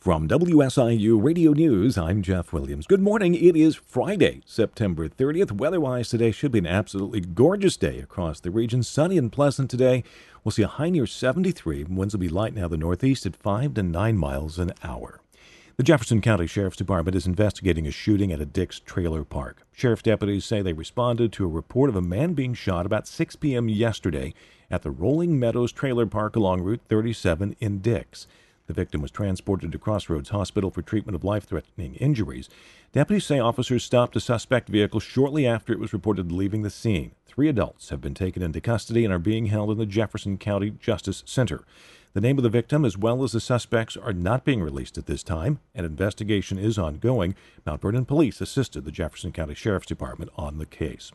From WSIU Radio News, I'm Jeff Williams. Good morning. It is Friday, September 30th. Weather-wise, today should be an absolutely gorgeous day across the region. Sunny and pleasant today. We'll see a high near 73. Winds will be light now the northeast at 5 to 9 miles an hour. The Jefferson County Sheriff's Department is investigating a shooting at a Dix trailer park. Sheriff deputies say they responded to a report of a man being shot about 6 p.m. yesterday at the Rolling Meadows Trailer Park along Route 37 in Dix. The victim was transported to Crossroads Hospital for treatment of life threatening injuries. Deputies say officers stopped a suspect vehicle shortly after it was reported leaving the scene. Three adults have been taken into custody and are being held in the Jefferson County Justice Center. The name of the victim, as well as the suspects, are not being released at this time. An investigation is ongoing. Mount Vernon Police assisted the Jefferson County Sheriff's Department on the case.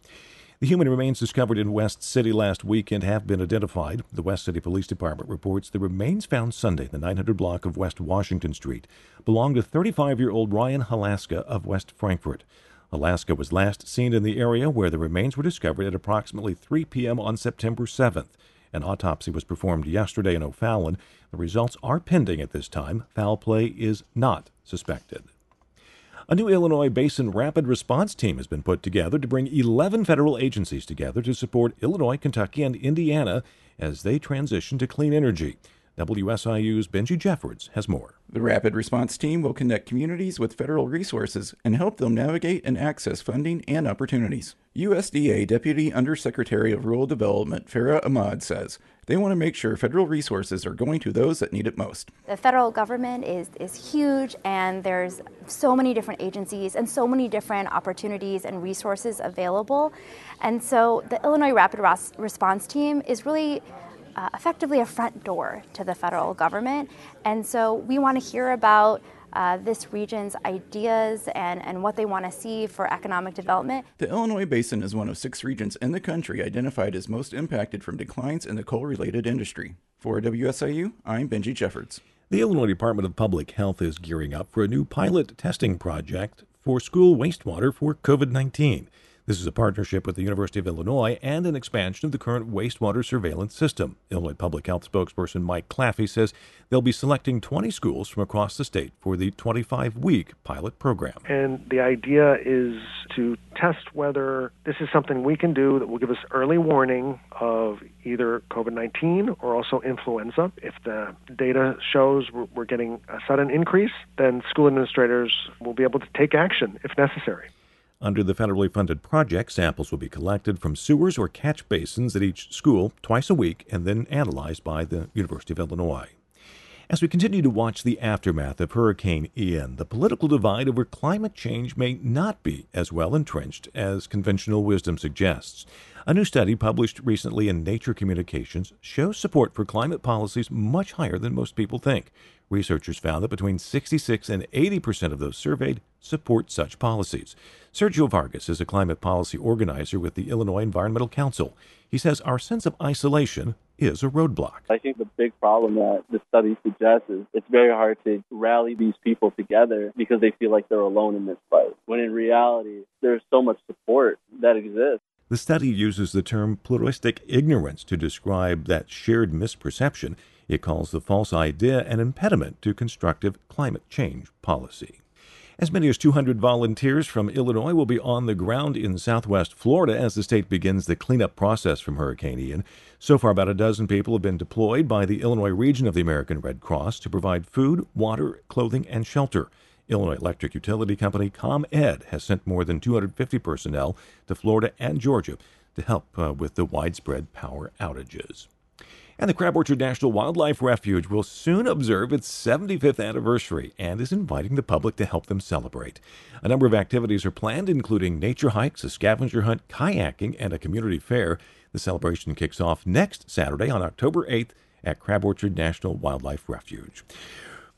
The human remains discovered in West City last weekend have been identified. The West City Police Department reports the remains found Sunday in the 900 block of West Washington Street belong to 35 year old Ryan Halaska of West Frankfort. Halaska was last seen in the area where the remains were discovered at approximately 3 p.m. on September 7th. An autopsy was performed yesterday in O'Fallon. The results are pending at this time. Foul play is not suspected. A new Illinois Basin Rapid Response Team has been put together to bring 11 federal agencies together to support Illinois, Kentucky, and Indiana as they transition to clean energy. WSIU's Benji Jeffords has more. The Rapid Response Team will connect communities with federal resources and help them navigate and access funding and opportunities. USDA Deputy Undersecretary of Rural Development Farah Ahmad says they want to make sure federal resources are going to those that need it most. The federal government is, is huge, and there's so many different agencies and so many different opportunities and resources available. And so the Illinois Rapid Response Team is really uh, effectively a front door to the federal government. And so we want to hear about uh, this region's ideas and, and what they want to see for economic development. The Illinois Basin is one of six regions in the country identified as most impacted from declines in the coal related industry. For WSIU, I'm Benji Jeffords. The Illinois Department of Public Health is gearing up for a new pilot testing project for school wastewater for COVID 19. This is a partnership with the University of Illinois and an expansion of the current wastewater surveillance system. Illinois Public Health spokesperson Mike Claffey says they'll be selecting 20 schools from across the state for the 25 week pilot program. And the idea is to test whether this is something we can do that will give us early warning of either COVID 19 or also influenza. If the data shows we're getting a sudden increase, then school administrators will be able to take action if necessary. Under the federally funded project, samples will be collected from sewers or catch basins at each school twice a week and then analyzed by the University of Illinois. As we continue to watch the aftermath of Hurricane Ian, the political divide over climate change may not be as well entrenched as conventional wisdom suggests. A new study published recently in Nature Communications shows support for climate policies much higher than most people think. Researchers found that between 66 and 80 percent of those surveyed support such policies. Sergio Vargas is a climate policy organizer with the Illinois Environmental Council. He says our sense of isolation is a roadblock. I think the big problem that the study suggests is it's very hard to rally these people together because they feel like they're alone in this fight. When in reality, there's so much support that exists. The study uses the term pluralistic ignorance to describe that shared misperception. It calls the false idea an impediment to constructive climate change policy. As many as 200 volunteers from Illinois will be on the ground in southwest Florida as the state begins the cleanup process from Hurricane Ian. So far, about a dozen people have been deployed by the Illinois region of the American Red Cross to provide food, water, clothing, and shelter. Illinois Electric Utility Company ComEd has sent more than 250 personnel to Florida and Georgia to help uh, with the widespread power outages. And the Crab Orchard National Wildlife Refuge will soon observe its 75th anniversary and is inviting the public to help them celebrate. A number of activities are planned, including nature hikes, a scavenger hunt, kayaking, and a community fair. The celebration kicks off next Saturday on October 8th at Crab Orchard National Wildlife Refuge.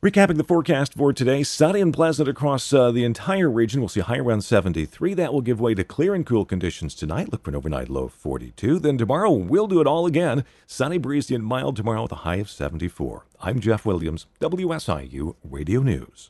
Recapping the forecast for today, sunny and pleasant across uh, the entire region. We'll see high around 73. That will give way to clear and cool conditions tonight. Look for an overnight low of 42. Then tomorrow, we'll do it all again. Sunny, breezy, and mild tomorrow with a high of 74. I'm Jeff Williams, WSIU Radio News.